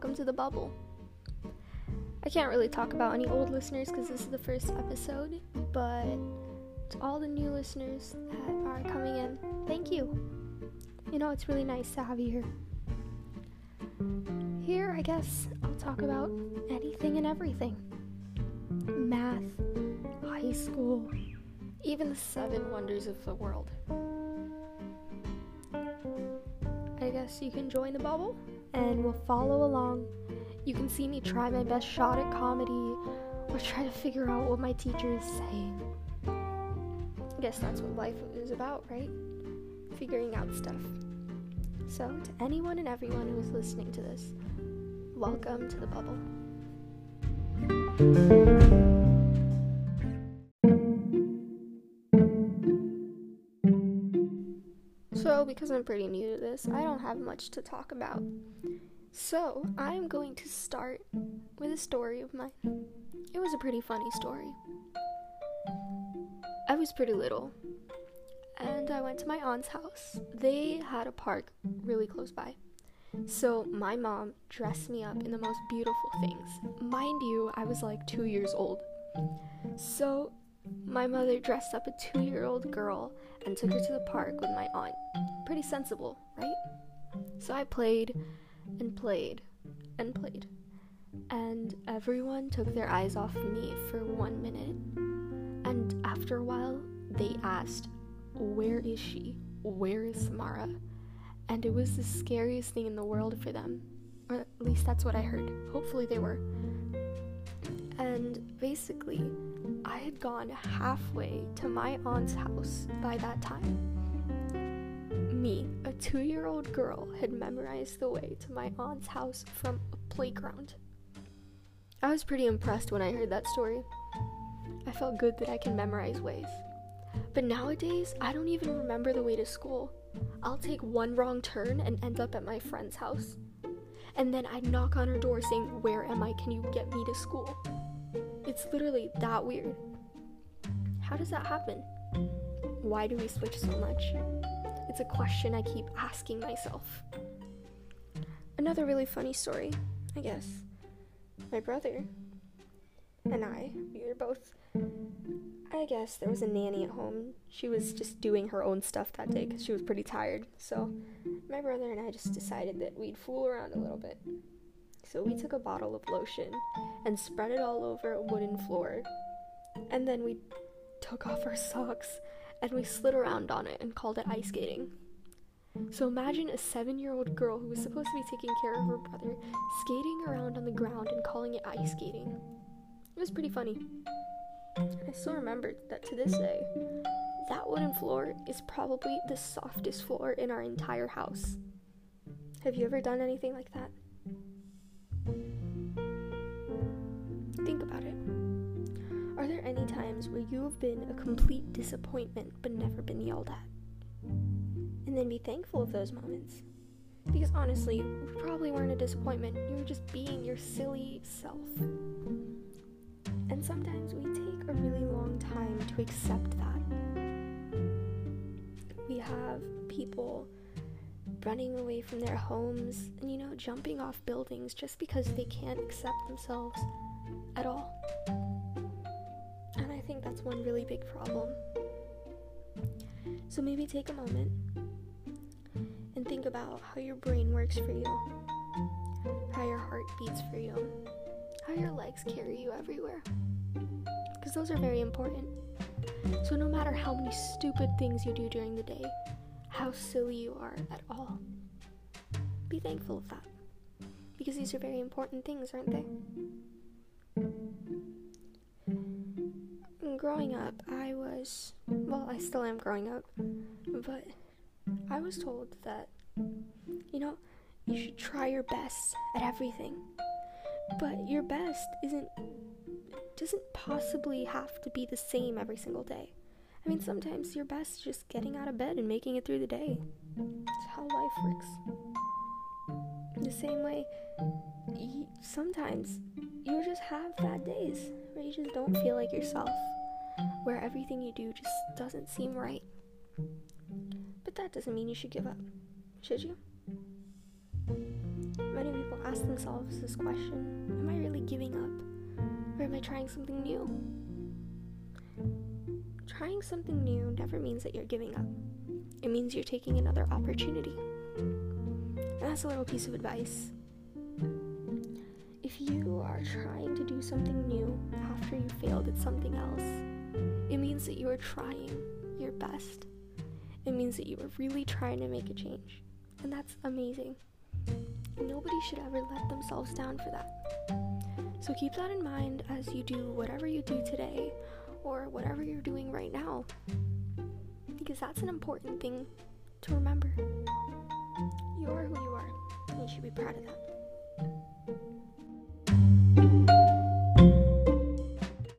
welcome to the bubble. I can't really talk about any old listeners because this is the first episode, but to all the new listeners that are coming in, thank you. You know, it's really nice to have you here. Here, I guess, I'll talk about anything and everything math, high school, even the seven wonders of the world. I guess you can join the bubble and we'll follow along. You can see me try my best shot at comedy or try to figure out what my teacher is saying. I guess that's what life is about, right? Figuring out stuff. So, to anyone and everyone who is listening to this, welcome to the bubble. Because I'm pretty new to this, I don't have much to talk about. So, I'm going to start with a story of mine. It was a pretty funny story. I was pretty little, and I went to my aunt's house. They had a park really close by. So, my mom dressed me up in the most beautiful things. Mind you, I was like two years old. So, my mother dressed up a two year old girl and took her to the park with my aunt. Pretty sensible, right? So I played and played and played. And everyone took their eyes off me for one minute. And after a while, they asked, Where is she? Where is Samara? And it was the scariest thing in the world for them. Or at least that's what I heard. Hopefully they were. And basically, I had gone halfway to my aunt's house by that time. Me, a two year old girl, had memorized the way to my aunt's house from a playground. I was pretty impressed when I heard that story. I felt good that I can memorize ways. But nowadays, I don't even remember the way to school. I'll take one wrong turn and end up at my friend's house. And then I'd knock on her door saying, Where am I? Can you get me to school? It's literally that weird. How does that happen? Why do we switch so much? It's a question I keep asking myself. Another really funny story, I guess. My brother and I, we were both. I guess there was a nanny at home. She was just doing her own stuff that day because she was pretty tired. So, my brother and I just decided that we'd fool around a little bit. So we took a bottle of lotion and spread it all over a wooden floor. And then we took off our socks and we slid around on it and called it ice skating. So imagine a seven year old girl who was supposed to be taking care of her brother skating around on the ground and calling it ice skating. It was pretty funny. I still remember that to this day, that wooden floor is probably the softest floor in our entire house. Have you ever done anything like that? Any times where you have been a complete disappointment but never been yelled at? And then be thankful of those moments. Because honestly, you probably weren't a disappointment. You were just being your silly self. And sometimes we take a really long time to accept that. We have people running away from their homes and, you know, jumping off buildings just because they can't accept themselves at all. That's one really big problem. So maybe take a moment and think about how your brain works for you, how your heart beats for you, how your legs carry you everywhere. Because those are very important. So, no matter how many stupid things you do during the day, how silly you are at all, be thankful of that. Because these are very important things, aren't they? Growing up, I was, well, I still am growing up, but I was told that, you know, you should try your best at everything. But your best isn't doesn't possibly have to be the same every single day. I mean, sometimes your best is just getting out of bed and making it through the day. It's how life works. The same way, sometimes you just have bad days where you just don't feel like yourself, where everything you do just doesn't seem right. But that doesn't mean you should give up, should you? Many people ask themselves this question Am I really giving up? Or am I trying something new? Trying something new never means that you're giving up, it means you're taking another opportunity. And that's a little piece of advice. If you are trying to do something new after you failed at something else, it means that you are trying your best. It means that you are really trying to make a change. And that's amazing. Nobody should ever let themselves down for that. So keep that in mind as you do whatever you do today or whatever you're doing right now. Because that's an important thing to remember. You are who you are, and you should be proud of that.